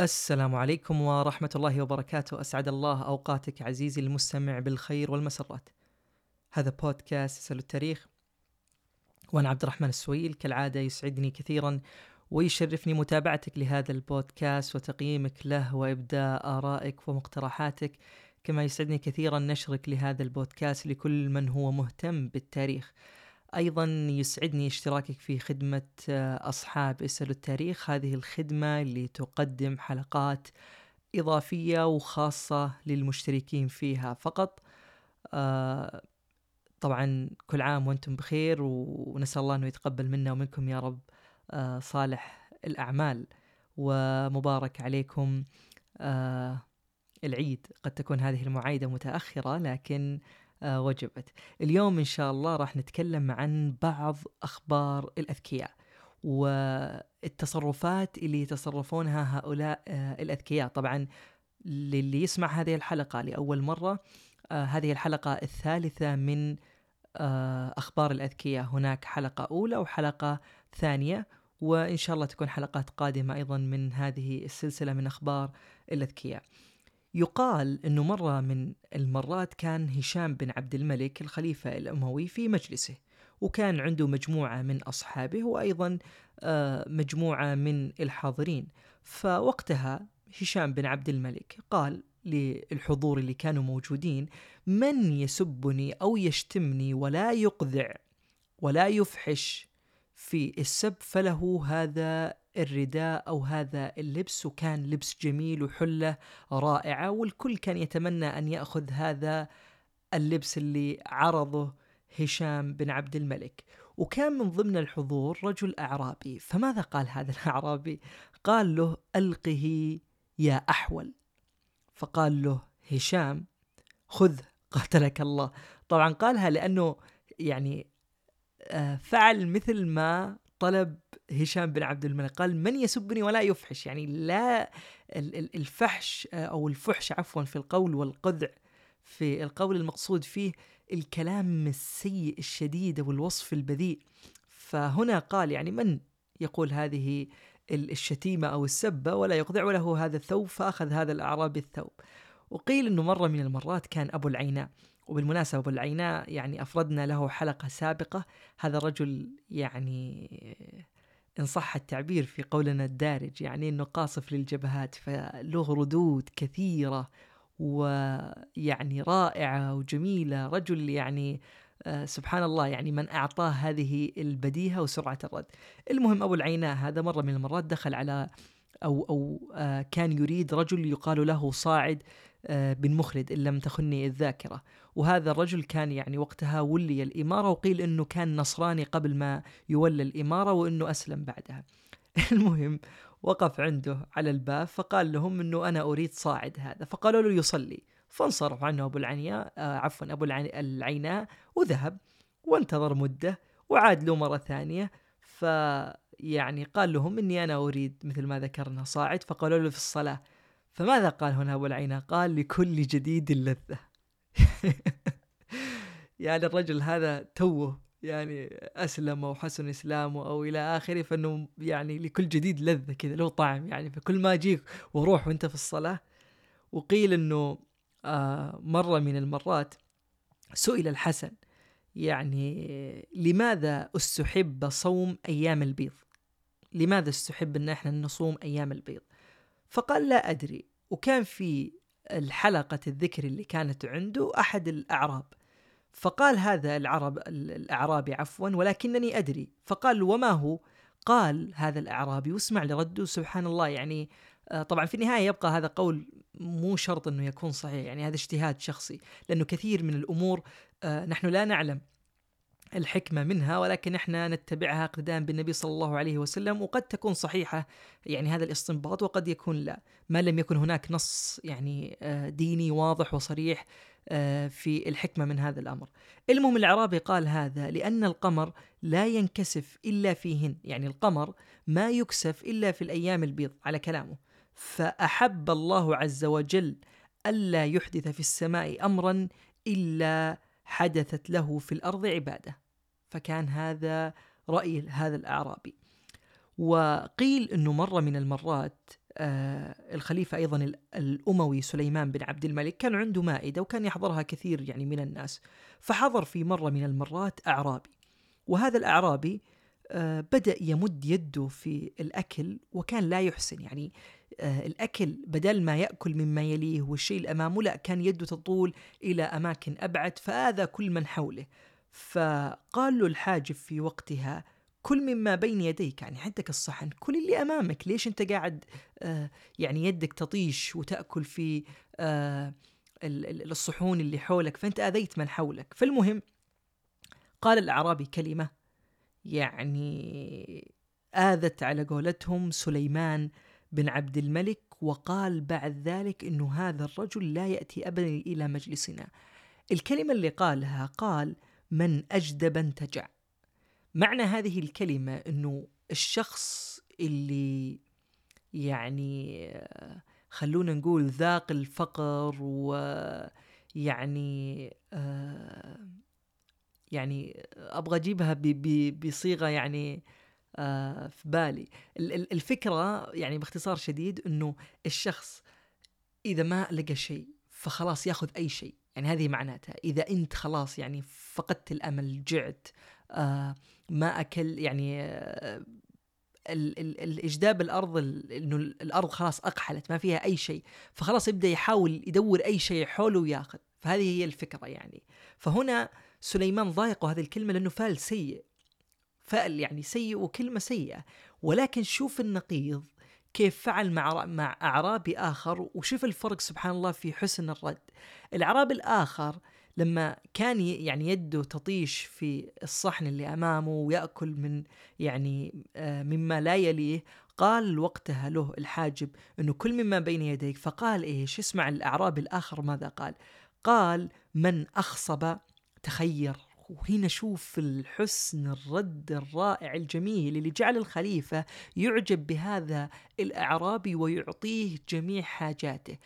السلام عليكم ورحمة الله وبركاته، أسعد الله أوقاتك عزيزي المستمع بالخير والمسرات. هذا بودكاست اسأل التاريخ وأنا عبد الرحمن السويل كالعادة يسعدني كثيرا ويشرفني متابعتك لهذا البودكاست وتقييمك له وإبداء آرائك ومقترحاتك كما يسعدني كثيرا نشرك لهذا البودكاست لكل من هو مهتم بالتاريخ. أيضا يسعدني اشتراكك في خدمة آه، أصحاب اسالوا التاريخ. هذه الخدمة اللي تقدم حلقات إضافية وخاصة للمشتركين فيها فقط. آه، طبعا كل عام وأنتم بخير ونسأل الله إنه يتقبل منا ومنكم يا رب آه، صالح الأعمال. ومبارك عليكم العيد. قد تكون هذه المعايدة متأخرة لكن وجبت. اليوم إن شاء الله راح نتكلم عن بعض أخبار الأذكياء والتصرفات اللي يتصرفونها هؤلاء آه، الأذكياء. طبعا للي يسمع هذه الحلقة لأول مرة آه، هذه الحلقة الثالثة من أخبار الأذكياء. هناك حلقة أولى وحلقة ثانية وإن شاء الله تكون حلقات قادمة أيضا من هذه السلسلة من أخبار الأذكياء. يقال إنه مرة من المرات كان هشام بن عبد الملك الخليفة الأموي في مجلسه وكان عنده مجموعة من أصحابه وأيضا آه، مجموعة من الحاضرين. فوقتها هشام بن عبد الملك قال للحضور اللي كانوا موجودين من يسبني أو يشتمني ولا يقذع ولا يفحش في السب فله هذا الرداء أو هذا اللبس وكان لبس جميل وحلة رائعة والكل كان يتمنى أن يأخذ هذا اللبس اللي عرضه هشام بن عبد الملك. وكان من ضمن الحضور رجل أعرابي. فماذا قال هذا الأعرابي؟ قال له ألقه يا أحول. فقال له هشام خذ قاتلك الله. طبعا قالها لأنه يعني آه، فعل مثل ما طلب هشام بن عبد الملك قال من يسبني ولا يفحش؟ يعني لا الفحش آه، أو الفحش عفوا في القول والقذع في القول المقصود فيه الكلام السيء الشديد والوصف البذيء. فهنا قال يعني من يقول هذه الشتيمة أو السبة؟ ولا يقذع له هذا الثوب فأخذ هذا الأعرابي الثوب. وقيل أنه مرة من المرات كان أبو العيناء. وبالمناسبة أبو العيناء يعني أفردنا له حلقة سابقة. هذا الرجل يعني إن صح التعبير في قولنا الدارج يعني أنه قاصف للجبهات فله ردود كثيرة ويعني رائعة وجميلة. رجل يعني آه سبحان الله يعني من أعطاه هذه البديهة وسرعة الرد. المهم أبو العيناء هذا مرة من المرات دخل على أو أو آه كان يريد رجل يقال له صاعد آه بن مخلد إن لم تخني الذاكرة وهذا الرجل كان يعني وقتها ولي الإمارة وقيل أنه كان نصراني قبل ما يولى الإمارة وأنه أسلم بعدها. المهم وقف عنده على الباب فقال لهم أنه أنا أريد صاعد هذا. فقالوا له يصلي. فانصرف عنه أبو العنياء آه عفوا أبو العيناء وذهب وانتظر مدة وعاد له مرة ثانية. ف يعني قال لهم إني أنا أريد مثل ما ذكرنا صاعد. فقالوا له في الصلاة فماذا قال هنا أبو العينه؟ قال لكل جديد لذة. يعني الرجل هذا توه يعني اسلم وحسن إسلامه أو إلى آخره فإنه يعني لكل جديد لذة كذا له طعم يعني فكل ما اجيك وروح وأنت في الصلاة وقيل إنه آه مرة من المرات سئل الحسن يعني لماذا استحب صوم أيام البيض؟ لماذا استحب إن إحنا نصوم أيام البيض؟ فقال لا أدري وكان في الحلقة الذكر اللي كانت عنده أحد الأعراب. فقال هذا العرب الأعرابي عفوا ولكنني أدري. فقال وما هو؟ قال هذا الأعرابي واسمع لرده سبحان الله. يعني آه، طبعا في النهاية يبقى هذا قول مو شرط أنه يكون صحيح. يعني هذا اجتهاد شخصي لأنه كثير من الأمور آه، نحن لا نعلم. الحكمة منها ولكن إحنا نتبعها اقتداء بالنبي صلى الله عليه وسلم وقد تكون صحيحة. يعني هذا الاستنباط وقد يكون لا. ما لم يكن هناك نص يعني آه، ديني واضح وصريح آه، في الحكمة من هذا الأمر. المهم الأعرابي قال هذا لأن القمر لا ينكسف إلا فيهن. يعني القمر ما يكسف إلا في الأيام البيض على كلامه. فأحب الله عز وجل ألا يحدث في السماء أمرا إلا حدثت له في الأرض عبادة. فكان هذا رأي هذا الأعرابي. وقيل أنه مرة من المرات آه الخليفة أيضا الأموي سليمان بن عبد الملك كان عنده مائدة وكان يحضرها كثير يعني من الناس. فحضر في مرة من المرات أعرابي. وهذا الأعرابي آه بدأ يمد يده في الأكل وكان لا يحسن يعني آه الأكل بدل ما يأكل مما يليه والشيء اللي أمامه لا كان يده تطول إلى أماكن أبعد فآذى كل من حوله. فقال له الحاجب في وقتها كل مما بين يديك يعني عندك الصحن كل اللي أمامك ليش أنت قاعد آه يعني يدك تطيش وتأكل في آه الصحون اللي حولك فأنت آذيت من حولك. فالمهم قال الأعرابي كلمة يعني آذت على قولتهم سليمان بن عبد الملك وقال بعد ذلك إنه هذا الرجل لا يأتي ابدا إلى مجلسنا. الكلمة اللي قالها قال من أجدب انتجع معنى هذه الكلمة أنه الشخص اللي يعني خلونا نقول ذاق الفقر ويعني آه يعني أبغى أجيبها بصيغة يعني آه في بالي. الفكرة يعني باختصار شديد إنه الشخص إذا ما لقى شيء فخلاص ياخذ أي شيء. يعني هذه معناتها. إذا أنت خلاص يعني فقدت الأمل جعت آه ما أكل يعني آه الإجداب الأرض إنه الأرض خلاص أقحلت ما فيها أي شيء فخلاص يبدأ يحاول يدور أي شيء حوله ويأخذ. فهذه هي الفكرة يعني. فهنا سليمان ضايقه هذه الكلمة لأنه فعل سيء. فعل يعني سيء وكلمة سيئة. ولكن شوف النقيض. كيف فعل مع مع أعرابي آخر وشوف الفرق سبحان الله في حسن الرد. الاعرابي الآخر لما كان يعني يده تطيش في الصحن اللي أمامه ويأكل من يعني آه، مما لا يليه قال وقتها له الحاجب إنه كل مما بين يديك. فقال إيش؟ اسمع الاعرابي الآخر ماذا قال؟ قال من أخصب تخير. وهنا شوف الحسن الرد الرائع الجميل اللي جعل الخليفة يعجب بهذا الأعرابي ويعطيه جميع حاجاته.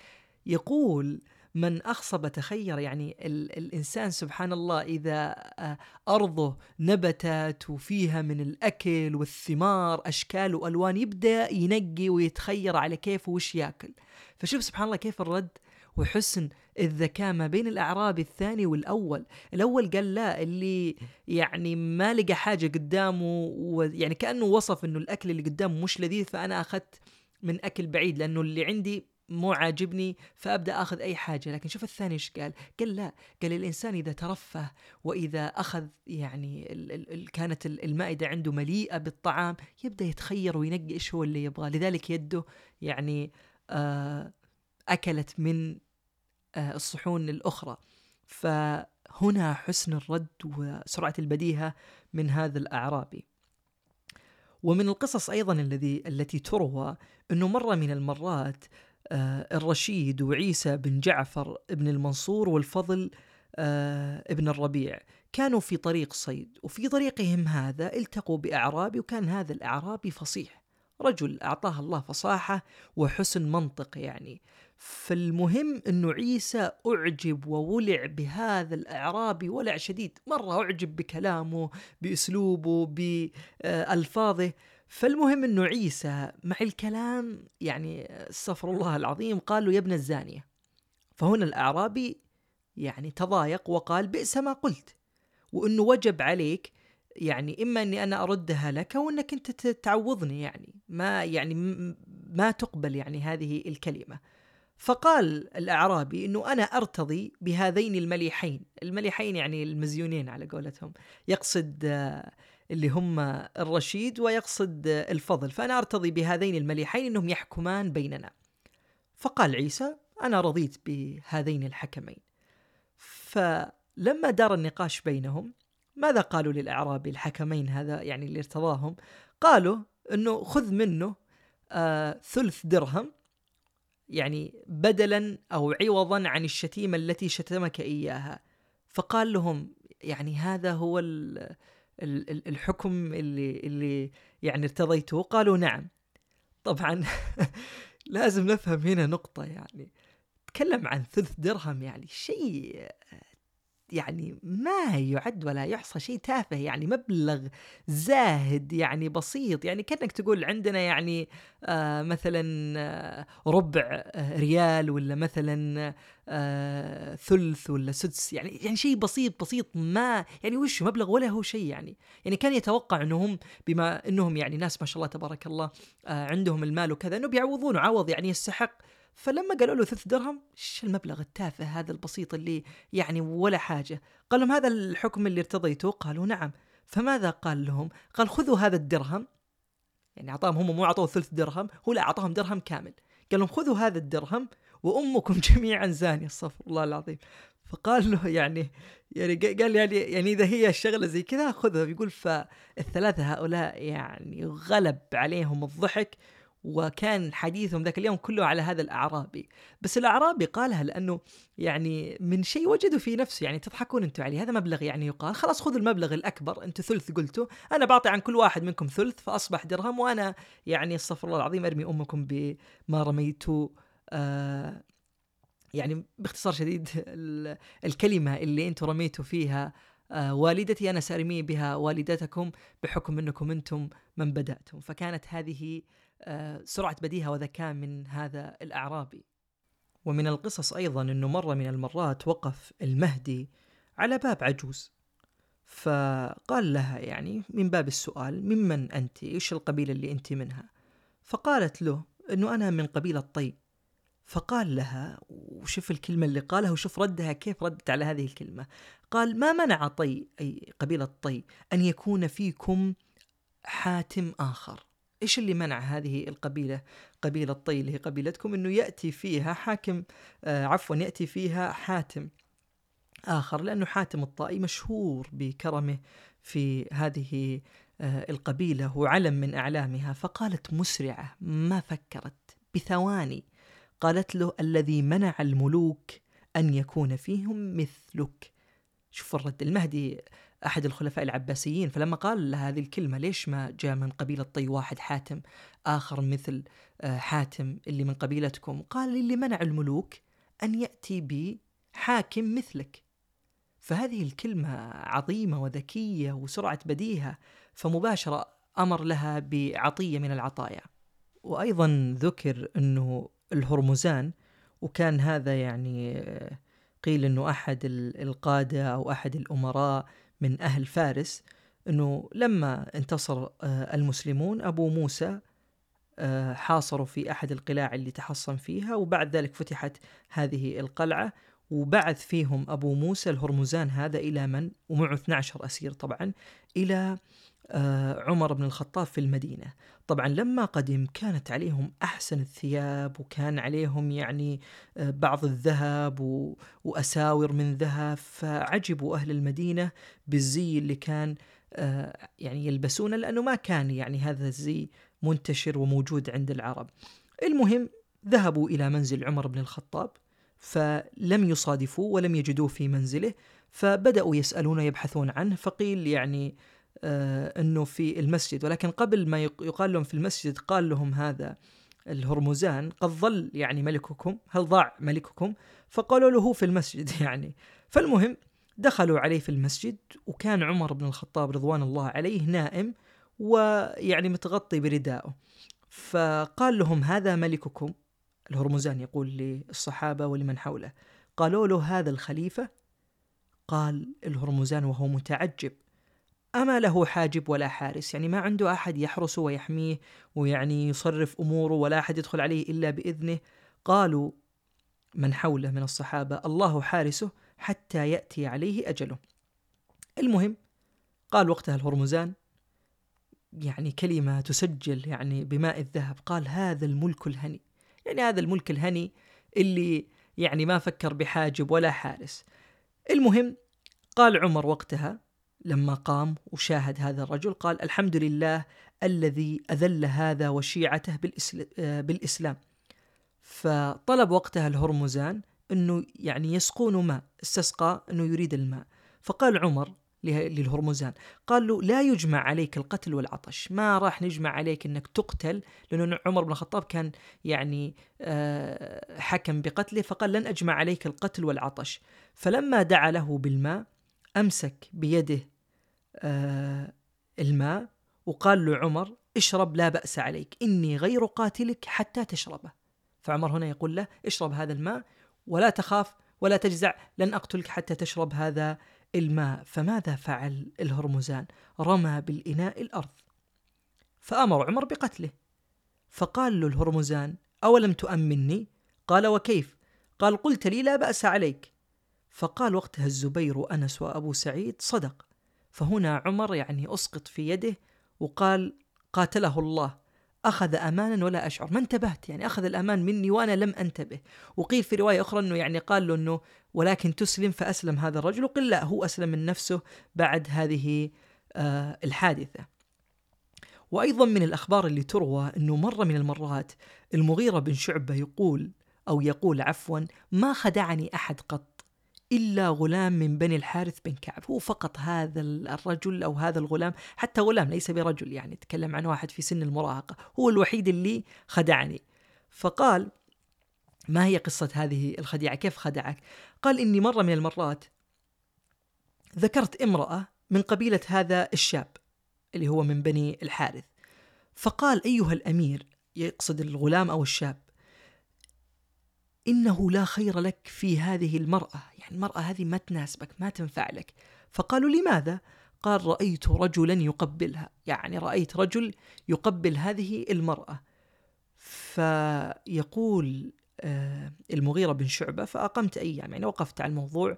يقول من أخصب تخير يعني ال الإنسان سبحان الله إذا آه، أرضه نبتت وفيها من الأكل والثمار أشكال وألوان يبدأ ينقي ويتخير على كيف وش يأكل. فشوف سبحان الله كيف الرد وحسن الذكاء ما بين الأعرابي الثاني والأول. الأول قال لا اللي يعني ما لقى حاجة قدامه ويعني كأنه وصف أنه الأكل اللي قدامه مش لذيذ فأنا أخذت من أكل بعيد لأنه اللي عندي مو عاجبني فأبدأ أخذ أي حاجة. لكن شوف الثاني إيش قال؟ قال لا قال الإنسان إذا ترفه وإذا أخذ يعني ال ال كانت المائدة عنده مليئة بالطعام يبدأ يتخير وينقي إيش هو اللي يبغاه. لذلك يده يعني آه أكلت من الصحون الاخرى فهنا حسن الرد وسرعة البديهة من هذا الاعرابي ومن القصص أيضا الذي التي تروى إنه مرة من المرات آه، الرشيد وعيسى بن جعفر بن المنصور والفضل آه، ابن الربيع كانوا في طريق صيد. وفي طريقهم هذا التقوا بأعرابي وكان هذا الأعرابي فصيح. رجل أعطاه الله فصاحة وحسن منطق يعني. فالمهم أنه عيسى أعجب وولع بهذا الأعرابي ولع شديد. مرة أعجب بكلامه بأسلوبه بألفاظه. فالمهم إنه عيسى مع الكلام يعني استغفر الله العظيم قال له يا ابن الزانية. فهنا الإعرابي يعني تضايق وقال بئس ما قلت. وإنه وجب عليك يعني إما إني أنا أردها لك وانك أنت تعوضني يعني. ما يعني ما تقبل يعني هذه الكلمة. فقال الأعرابي إنه أنا أرتضي بهذين المليحين. المليحين يعني المزيونين على قولتهم. يقصد آه اللي هم الرشيد ويقصد الفضل. فأنا أرتضي بهذين المليحين أنهم يحكمان بيننا. فقال عيسى أنا رضيت بهذين الحكمين. فلما دار النقاش بينهم ماذا قالوا للأعرابي؟ الحكمين هذا يعني اللي ارتضاهم. قالوا أنه خذ منه آه ثلث درهم يعني بدلا أو عوضا عن الشتيمة التي شتمك إياها. فقال لهم يعني هذا هو الحكم اللي اللي يعني ارتضيته. قالوا نعم. طبعا لازم نفهم هنا نقطة يعني. تكلم عن ثلث درهم يعني شيء يعني ما يعد ولا يحصى شيء تافه يعني مبلغ زاهد يعني بسيط. يعني كأنك تقول عندنا يعني آه مثلا آه ربع آه ريال ولا مثلا آه ثلث ولا سدس. يعني يعني شيء بسيط بسيط ما يعني وش مبلغ ولا هو شيء يعني. يعني كان يتوقع إنهم بما إنهم يعني ناس ما شاء الله تبارك الله آه عندهم المال وكذا انه بيعوضونه عوض يعني يستحق فلما قالوا له ثلث درهم إيش المبلغ التافه هذا البسيط اللي يعني ولا حاجة؟ قال لهم هذا الحكم اللي ارتضيته؟ قالوا نعم. فماذا قال لهم؟ قال خذوا هذا الدرهم يعني أعطاهم هم مو أعطوه ثلث درهم هو لا أعطاهم درهم كامل. قال لهم خذوا هذا الدرهم وأمكم جميعا زانية. استغفر الله العظيم. فقال له يعني يعني قال يعني يعني إذا هي الشغلة زي كذا خذها. بيقول فالثلاثة هؤلاء يعني غلب عليهم الضحك. وكان حديثهم ذاك اليوم كله على هذا الأعرابي. بس الأعرابي قالها لأنه يعني من شيء وجدوا في نفسه يعني تضحكون أنتم عليه هذا مبلغ يعني يقال. خلاص خذوا المبلغ الأكبر أنتم ثلث قلتوا أنا بعطي عن كل واحد منكم ثلث فأصبح درهم وأنا يعني استغفر الله العظيم أرمي أمكم بما رميتوا آه يعني باختصار شديد الكلمة اللي أنتم رميتوا فيها آه والدتي أنا سأرمي بها والدتكم بحكم أنكم أنتم من بدأتم. فكانت هذه سرعة بديهة وذكاء من هذا الأعرابي ومن القصص أيضا أنه مرة من المرات وقف المهدي على باب عجوز. فقال لها يعني من باب السؤال ممن أنت؟ إيش القبيلة اللي أنت منها؟ فقالت له أنه أنا من قبيلة طي فقال لها وشوف الكلمة اللي قالها وشوف ردها كيف ردت على هذه الكلمة. قال ما منع طي أي قبيلة طي أن يكون فيكم حاتم آخر. إيش اللي منع هذه القبيلة قبيلة طي اللي هي قبيلتكم إنه يأتي فيها حاكم آه عفوا يأتي فيها حاتم آخر؟ لأنه حاتم الطائي مشهور بكرمه في هذه آه القبيلة هو علم من إعلامها فقالت مسرعة ما فكرت بثواني. قالت له الذي منع الملوك أن يكون فيهم مثلك. شوف الرد المهدي أحد الخلفاء العباسيين فلما قال هذه الكلمة ليش ما جاء من قبيلة طي واحد حاتم آخر مثل آه، حاتم اللي من قبيلتكم؟ قال اللي منع الملوك أن يأتي بي حاكم مثلك. فهذه الكلمة عظيمة وذكية وسرعة بديهة فمباشرة أمر لها بعطية من العطايا. وأيضا ذكر أنه الهرمزان وكان هذا يعني آه، قيل أنه أحد القادة أو أحد الأمراء من أهل فارس أنه لما انتصر آه، المسلمون أبو موسى آه، حاصروا في أحد القلاع اللي تحصن فيها وبعد ذلك فتحت هذه القلعة وبعث فيهم أبو موسى الهرمزان هذا إلى من؟ ومعه 12 أسير طبعا إلى عمر بن الخطاب في المدينة. طبعا لما قدم كانت عليهم أحسن الثياب وكان عليهم يعني آه، بعض الذهب وأساور من ذهب فعجبوا أهل المدينة بالزي اللي كان آه، يعني يلبسونه لأنه ما كان يعني هذا الزي منتشر وموجود عند العرب. المهم ذهبوا إلى منزل عمر بن الخطاب فلم يصادفوه ولم يجدوه في منزله فبدأوا يسألون يبحثون عنه فقيل يعني آه إنه في المسجد. ولكن قبل ما يقال لهم في المسجد قال لهم هذا الهرمزان قد ظل يعني ملككم هل ضاع ملككم؟ فقالوا له في المسجد يعني. فالمهم دخلوا عليه في المسجد وكان عمر بن الخطاب رضوان الله عليه نائم ويعني متغطي بردائه. فقال لهم هذا ملككم؟ الهرمزان يقول للصحابة ولمن حوله. قالوا له هذا الخليفة؟ قال الهرمزان وهو متعجب. أما له حاجب ولا حارس يعني ما عنده أحد يحرسه ويحميه ويعني يصرف أموره ولا أحد يدخل عليه إلا بإذنه. قالوا من حوله من الصحابة الله حارسه حتى يأتي عليه أجله. المهم قال وقتها الهرمزان يعني كلمة تسجل يعني بماء الذهب قال هذا الملك الهني. يعني هذا الملك الهني اللي يعني ما فكر بحاجب ولا حارس. المهم قال عمر وقتها لما قام وشاهد هذا الرجل قال الحمد لله الذي أذل هذا وشيعته بالإسلام. فطلب وقتها الهرمزان أنه يعني يسقون ماء استسقى أنه يريد الماء. فقال عمر للهرمزان قال له لا يجمع عليك القتل والعطش ما راح نجمع عليك إنك تقتل لأنه عمر بن الخطاب كان يعني آه، حكم بقتله فقال لن أجمع عليك القتل والعطش. فلما دعا له بالماء أمسك بيده آه، الماء وقال له عمر اشرب لا بأس عليك إني غير قاتلك حتى تشربه. فعمر هنا يقول له اشرب هذا الماء ولا تخاف ولا تجزع لن أقتلك حتى تشرب هذا الماء. فماذا فعل الهرمزان؟ رمى بالإناء الأرض. فأمر عمر بقتله. فقال له الهرمزان أولم تؤمني قال وكيف؟ قال قلت لي لا بأس عليك. فقال وقتها الزبير وأنس وأبو سعيد صدق. فهنا عمر يعني أسقط في يده وقال قاتله الله أخذ أمانا ولا أشعر ما انتبهت يعني أخذ الأمان مني وأنا لم أنتبه. وقيل في رواية أخرى أنه يعني قال له أنه ولكن تسلم فأسلم هذا الرجل وقيل لا هو أسلم من نفسه بعد هذه آه الحادثة. وأيضا من الأخبار اللي تروى أنه مرة من المرات المغيرة بن شعبة يقول أو يقول عفوا ما خدعني أحد قط. إلا غلام من بني الحارث بن كعب. هو فقط هذا الرجل أو هذا الغلام حتى غلام ليس برجل يعني تكلم عن واحد في سن المراهقة. هو الوحيد اللي خدعني. فقال ما هي قصة هذه الخديعة؟ كيف خدعك؟ قال إني مرة من المرات ذكرت امرأة من قبيلة هذا الشاب اللي هو من بني الحارث. فقال أيها الأمير يقصد الغلام أو الشاب إنه لا خير لك في هذه المرأة. يعني المرأة هذه ما تناسبك ما تنفع لك. فقالوا لماذا؟ قال رأيت رجلا يقبلها. يعني رأيت رجل يقبل هذه المرأة. فيقول آه، المغيرة بن شعبة فأقمت أيام يعني وقفت على الموضوع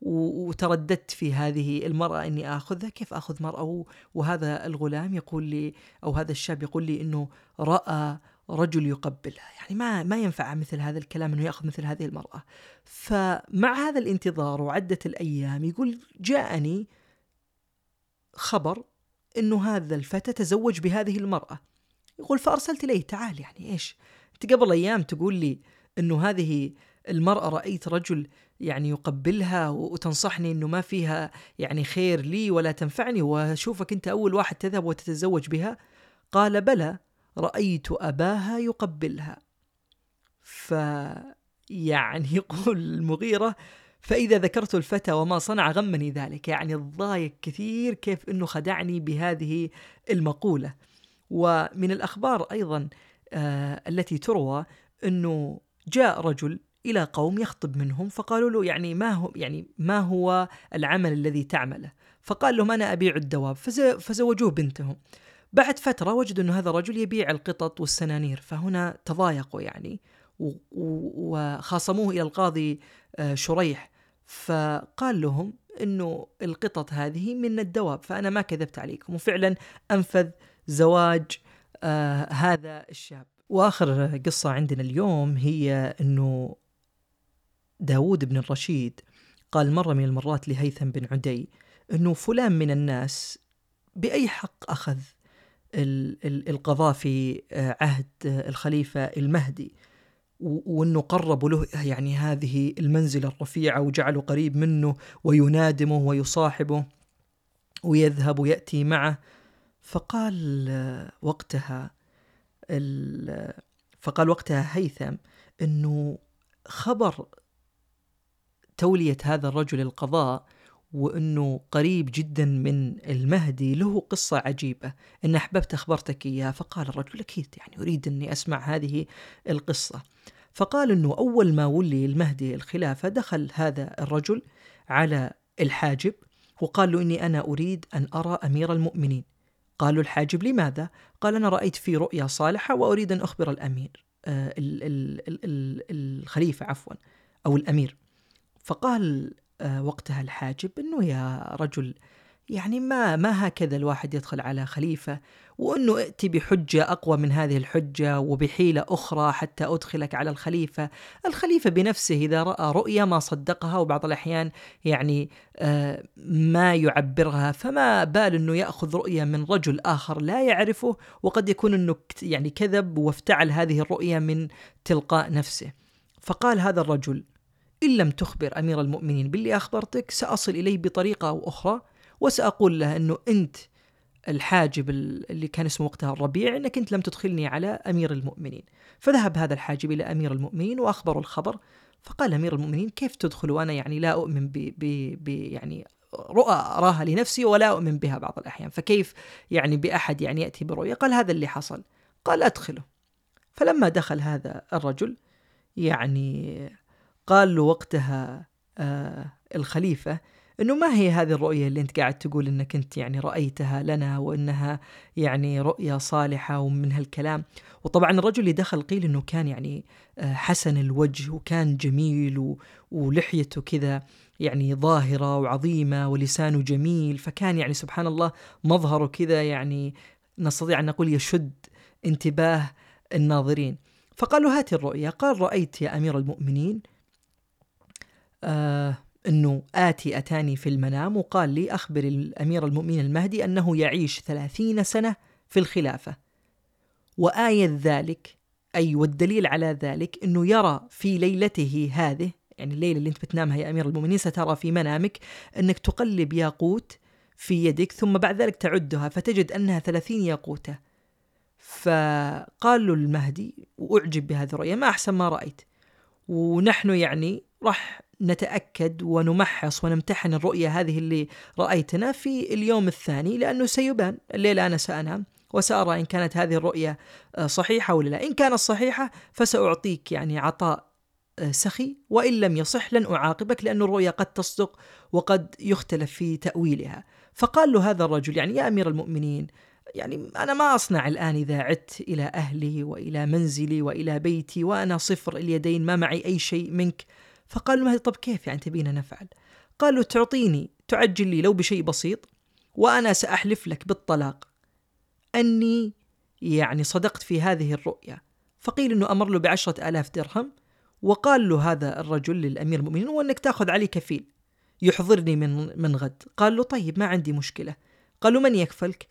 وترددت في هذه المرأة إني آخذها كيف آخذ مرأة؟ وهذا الغلام يقول لي أو هذا الشاب يقول لي إنه رأى رجل يقبلها يعني ما ما ينفع مثل هذا الكلام إنه يأخذ مثل هذه المرأة. فمع هذا الانتظار وعدة الأيام يقول جاءني خبر إنه هذا الفتى تزوج بهذه المرأة. يقول فأرسلت إليه تعال يعني إيش؟ أنت قبل أيام تقول لي إنه هذه المرأة رأيت رجل يعني يقبلها وتنصحني إنه ما فيها يعني خير لي ولا تنفعني وأشوفك أنت أول واحد تذهب وتتزوج بها؟ قال بلى. رأيت أباها يقبلها. ف يعني يقول المغيرة فإذا ذكرت الفتى وما صنع غمني ذلك. يعني الضايق كثير كيف أنه خدعني بهذه المقولة. ومن الأخبار أيضا آه التي تروى أنه جاء رجل إلى قوم يخطب منهم فقالوا له يعني ما هو يعني ما هو العمل الذي تعمله؟ فقال لهم أنا أبيع الدواب فزوجوه بنتهم. بعد فترة وجدوا أن هذا الرجل يبيع القطط والسنانير فهنا تضايقوا يعني وخاصموه إلى القاضي آه، شريح. فقال لهم أنه القطط هذه من الدواب فأنا ما كذبت عليكم وفعلا أنفذ زواج آه هذا الشاب. وآخر قصة عندنا اليوم هي أنه داود بن الرشيد قال مرة من المرات لهيثم بن عدي أنه فلان من الناس بأي حق أخذ؟ القضاء في آه، عهد آه، الخليفة المهدي. وإنه قربوا له يعني هذه المنزلة الرفيعة وجعلوا قريب منه وينادمه ويصاحبه ويذهب ويأتي معه. فقال آه، وقتها فقال وقتها هيثم إنه خبر تولية هذا الرجل القضاء وإنه قريب جدا من المهدي له قصة عجيبة. إن أحببت أخبرتك إياها. فقال الرجل أكيد يعني أريد أني أسمع هذه القصة. فقال إنه أول ما ولي المهدي الخلافة دخل هذا الرجل على الحاجب وقال له إني أنا أريد أن أرى أمير المؤمنين. قال له الحاجب لماذا؟ قال أنا رأيت في رؤيا صالحة وأريد أن أخبر الأمير آه الخليفة عفوا أو الأمير. فقال وقتها الحاجب إنه يا رجل يعني ما ما هكذا الواحد يدخل على خليفة وإنه ائتي بحجة أقوى من هذه الحجة وبحيلة أخرى حتى أدخلك على الخليفة، الخليفة بنفسه إذا رأى رؤيا ما صدقها وبعض الأحيان يعني آه، ما يعبرها فما بال إنه يأخذ رؤيا من رجل آخر لا يعرفه وقد يكون إنه يعني كذب وافتعل هذه الرؤيا من تلقاء نفسه. فقال هذا الرجل إن لم تخبر أمير المؤمنين باللي أخبرتك سأصل إليه بطريقة أو أخرى وسأقول له أنه أنت الحاجب اللي كان اسمه وقتها الربيع أنك أنت لم تدخلني على أمير المؤمنين. فذهب هذا الحاجب إلى أمير المؤمنين وأخبره الخبر فقال أمير المؤمنين كيف تدخل؟ وأنا يعني لا أؤمن ب, ب, ب يعني رؤى أراها لنفسي ولا أؤمن بها بعض الأحيان. فكيف يعني بأحد يعني يأتي برؤية؟ قال هذا اللي حصل. قال أدخله. فلما دخل هذا الرجل يعني قال له وقتها آه الخليفة إنه ما هي هذه الرؤية اللي أنت قاعد تقول إنك أنت يعني رأيتها لنا وإنها يعني رؤية صالحة ومن هالكلام. وطبعا الرجل اللي دخل قيل إنه كان يعني آه، حسن الوجه وكان جميل ولحيته كذا يعني ظاهرة وعظيمة ولسانه جميل فكان يعني سبحان الله مظهره كذا يعني نستطيع أن نقول يشد انتباه الناظرين. فقالوا هات الرؤيا قال رأيت يا أمير المؤمنين آه أنه آتي أتاني في المنام وقال لي أخبر الأمير المؤمنين المهدي أنه يعيش ثلاثين سنة في الخلافة. وآية ذلك أي والدليل على ذلك أنه يرى في ليلته هذه يعني الليلة اللي أنت بتنامها يا أمير المؤمنين سترى في منامك أنك تقلب ياقوت في يدك ثم بعد ذلك تعدها فتجد أنها ثلاثين ياقوتة. فقال له المهدي وأعجب بهذه الرؤية ما أحسن ما رأيت. ونحن يعني راح نتأكد ونمحص ونمتحن الرؤية هذه اللي رأيتنا في اليوم الثاني لأنه سيبان. الليلة أنا سأنام وسأرى إن كانت هذه الرؤية آه، صحيحة ولا لا. إن كانت صحيحة فسأعطيك يعني عطاء آه، سخي. وإن لم يصح لن أعاقبك لأن الرؤيا قد تصدق وقد يختلف في تأويلها. فقال له هذا الرجل يعني يا أمير المؤمنين يعني أنا ما أصنع الآن إذا عدت إلى أهلي وإلى منزلي وإلى بيتي وأنا صفر اليدين ما معي أي شيء منك. فقال المهدي طب كيف يعني تبينا نفعل؟ قالوا تعطيني تعجل لي لو بشيء بسيط وأنا سأحلف لك بالطلاق. أني يعني صدقت في هذه الرؤيا فقيل أنه أمر له بعشرة آلاف درهم وقال له هذا الرجل للأمير المؤمنين وأنك تأخذ علي كفيل يحضرني من من غد. قال له طيب ما عندي مشكلة. قالوا من يكفلك؟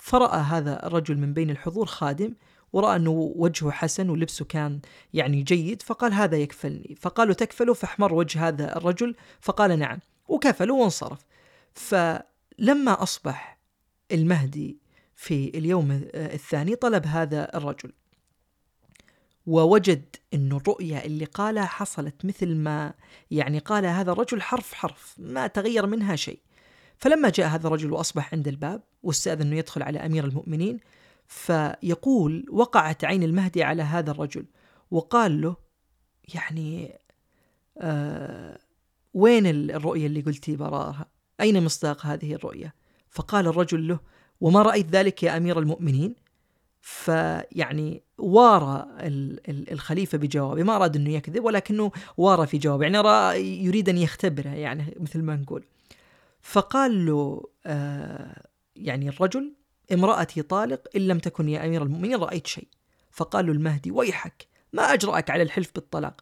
فرأى هذا الرجل من بين الحضور خادم ورأى أنه وجهه حسن ولبسه كان يعني جيد فقال هذا يكفلني. فقالوا تكفله؟ فاحمر وجه هذا الرجل. فقال نعم. وكفله وانصرف. فلما أصبح المهدي في اليوم الثاني طلب هذا الرجل. ووجد أن الرؤيا اللي قالها حصلت مثل ما يعني قال هذا الرجل حرف حرف ما تغير منها شيء. فلما جاء هذا الرجل وأصبح عند الباب واستأذن أنه يدخل على أمير المؤمنين فيقول وقعت عين المهدي على هذا الرجل وقال له يعني آه وين الرؤية اللي قلتي براها؟ أين مصداق هذه الرؤية؟ فقال الرجل له وما رأيت ذلك يا أمير المؤمنين؟ فيعني وارى الخليفة بجوابه ما أراد أنه يكذب ولكنه وارى في جوابه يعني يريد أن يختبره يعني مثل ما نقول. فقال له آه يعني الرجل امرأتي طالق إن لم تكن يا أمير المؤمنين رأيت شيء. فقال له المهدي ويحك ما أجرأك على الحلف بالطلاق؟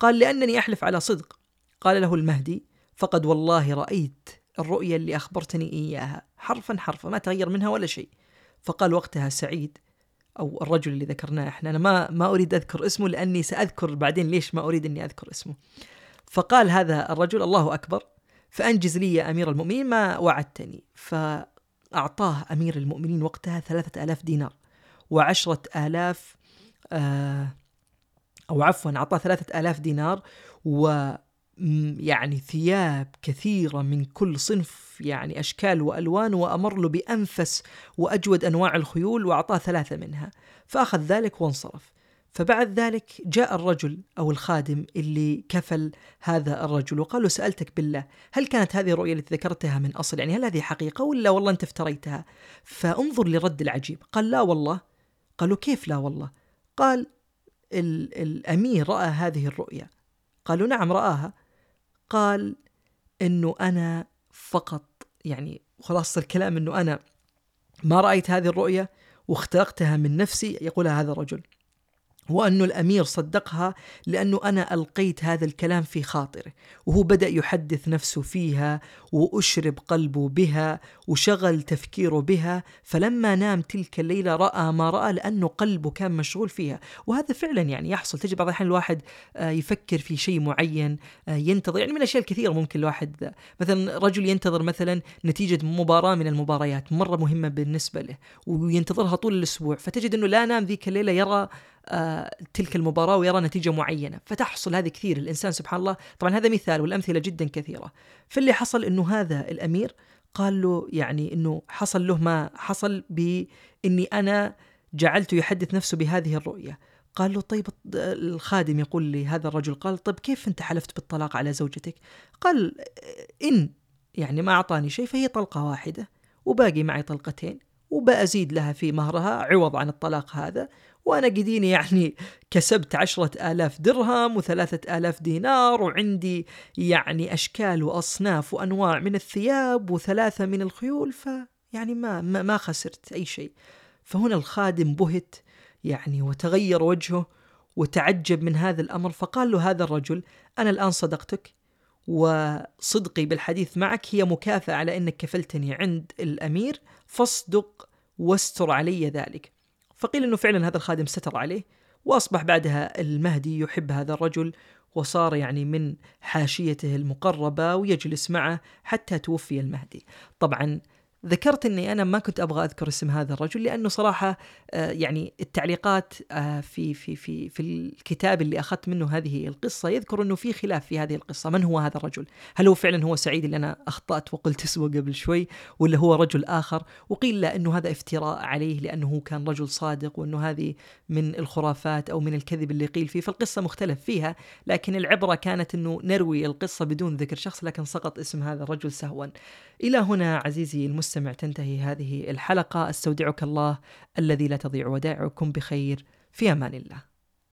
قال لأنني أحلف على صدق. قال له المهدي فقد والله رأيت الرؤيا اللي أخبرتني إياها. حرفا حرفا ما تغير منها ولا شيء. فقال وقتها سعيد أو الرجل اللي ذكرناه إحنا أنا ما ما أريد أذكر اسمه لأني سأذكر بعدين ليش ما أريد أني أذكر اسمه. فقال هذا الرجل الله أكبر فأنجز لي يا أمير المؤمنين ما وعدتني. ف أعطاه أمير المؤمنين وقتها ثلاثة آلاف دينار وعشرة آلاف آه أو عفوا أعطاه ثلاثة آلاف دينار و يعني ثياب كثيرة من كل صنف يعني أشكال وألوان وأمر له بأنفس وأجود أنواع الخيول وأعطاه ثلاثة منها. فأخذ ذلك وانصرف. فبعد ذلك جاء الرجل أو الخادم اللي كفل هذا الرجل وقال له سألتك بالله هل كانت هذه الرؤية التي ذكرتها من أصل؟ يعني هل هذه حقيقة ولا والله أنت افتريتها؟ فانظر لرد العجيب. قال لا والله. قالوا كيف لا والله؟ قال ال الأمير رأى هذه الرؤيا قالوا نعم رآها. قال أنه أنا فقط يعني خلاصة الكلام أنه أنا ما رأيت هذه الرؤيا واخترقتها من نفسي يقولها هذا الرجل. وأن الأمير صدقها لأنه أنا ألقيت هذا الكلام في خاطره وهو بدأ يحدث نفسه فيها وأشرب قلبه بها وشغل تفكيره بها فلما نام تلك الليلة رأى ما رأى لأنه قلبه كان مشغول فيها. وهذا فعلا يعني يحصل. تجد بعض الأحيان الواحد آه، يفكر في شيء معين آه، ينتظر. يعني من الأشياء الكثيرة ممكن الواحد مثلا رجل ينتظر مثلا نتيجة مباراة من المباريات مرة مهمة بالنسبة له وينتظرها طول الأسبوع فتجد أنه لا نام ذيك الليلة يرى تلك المباراة ويرى نتيجة معينة فتحصل هذه كثير. الإنسان سبحان الله طبعا هذا مثال والأمثلة جدا كثيرة. فاللي حصل أنه هذا الأمير قال له يعني أنه حصل له ما حصل بإني أنا جعلته يحدث نفسه بهذه الرؤية. قال له طيب الخادم يقول لهذا الرجل قال طيب كيف أنت حلفت بالطلاق على زوجتك؟ قال إن يعني ما أعطاني شيء فهي طلقة واحدة وباقي معي طلقتين وبأزيد لها في مهرها عوض عن الطلاق هذا وأنا قديني يعني كسبت عشرة آلاف درهم وثلاثة آلاف دينار وعندي يعني أشكال وأصناف وأنواع من الثياب وثلاثة من الخيول فيعني ما, ما, ما خسرت أي شيء. فهنا الخادم بهت يعني وتغير وجهه وتعجب من هذا الأمر فقال له هذا الرجل أنا الآن صدقتك وصدقي بالحديث معك هي مكافأة على أنك كفلتني عند الأمير فاصدق واستر علي ذلك. فقيل إنه فعلا هذا الخادم ستر عليه وأصبح بعدها المهدي يحب هذا الرجل وصار يعني من حاشيته المقربة ويجلس معه حتى توفي المهدي. طبعا ذكرت إني أنا ما كنت أبغى أذكر اسم هذا الرجل لأنه صراحة آه، يعني التعليقات آه، في في في في الكتاب اللي أخذت منه هذه القصة يذكر إنه في خلاف في هذه القصة، من هو هذا الرجل؟ هل هو فعلا هو سعيد اللي أنا أخطأت وقلت اسمه قبل شوي ولا هو رجل آخر؟ وقيل إنه هذا افتراء عليه لأنه كان رجل صادق وإنه هذه من الخرافات أو من الكذب اللي قيل فيه، فالقصة مختلف فيها، لكن العبرة كانت إنه نروي القصة بدون ذكر شخص لكن سقط اسم هذا الرجل سهوا. إلى هنا عزيزي المستمع المستمع تنتهي هذه الحلقة. أستودعك الله الذي لا تضيع ودائعكم بخير. في أمان الله.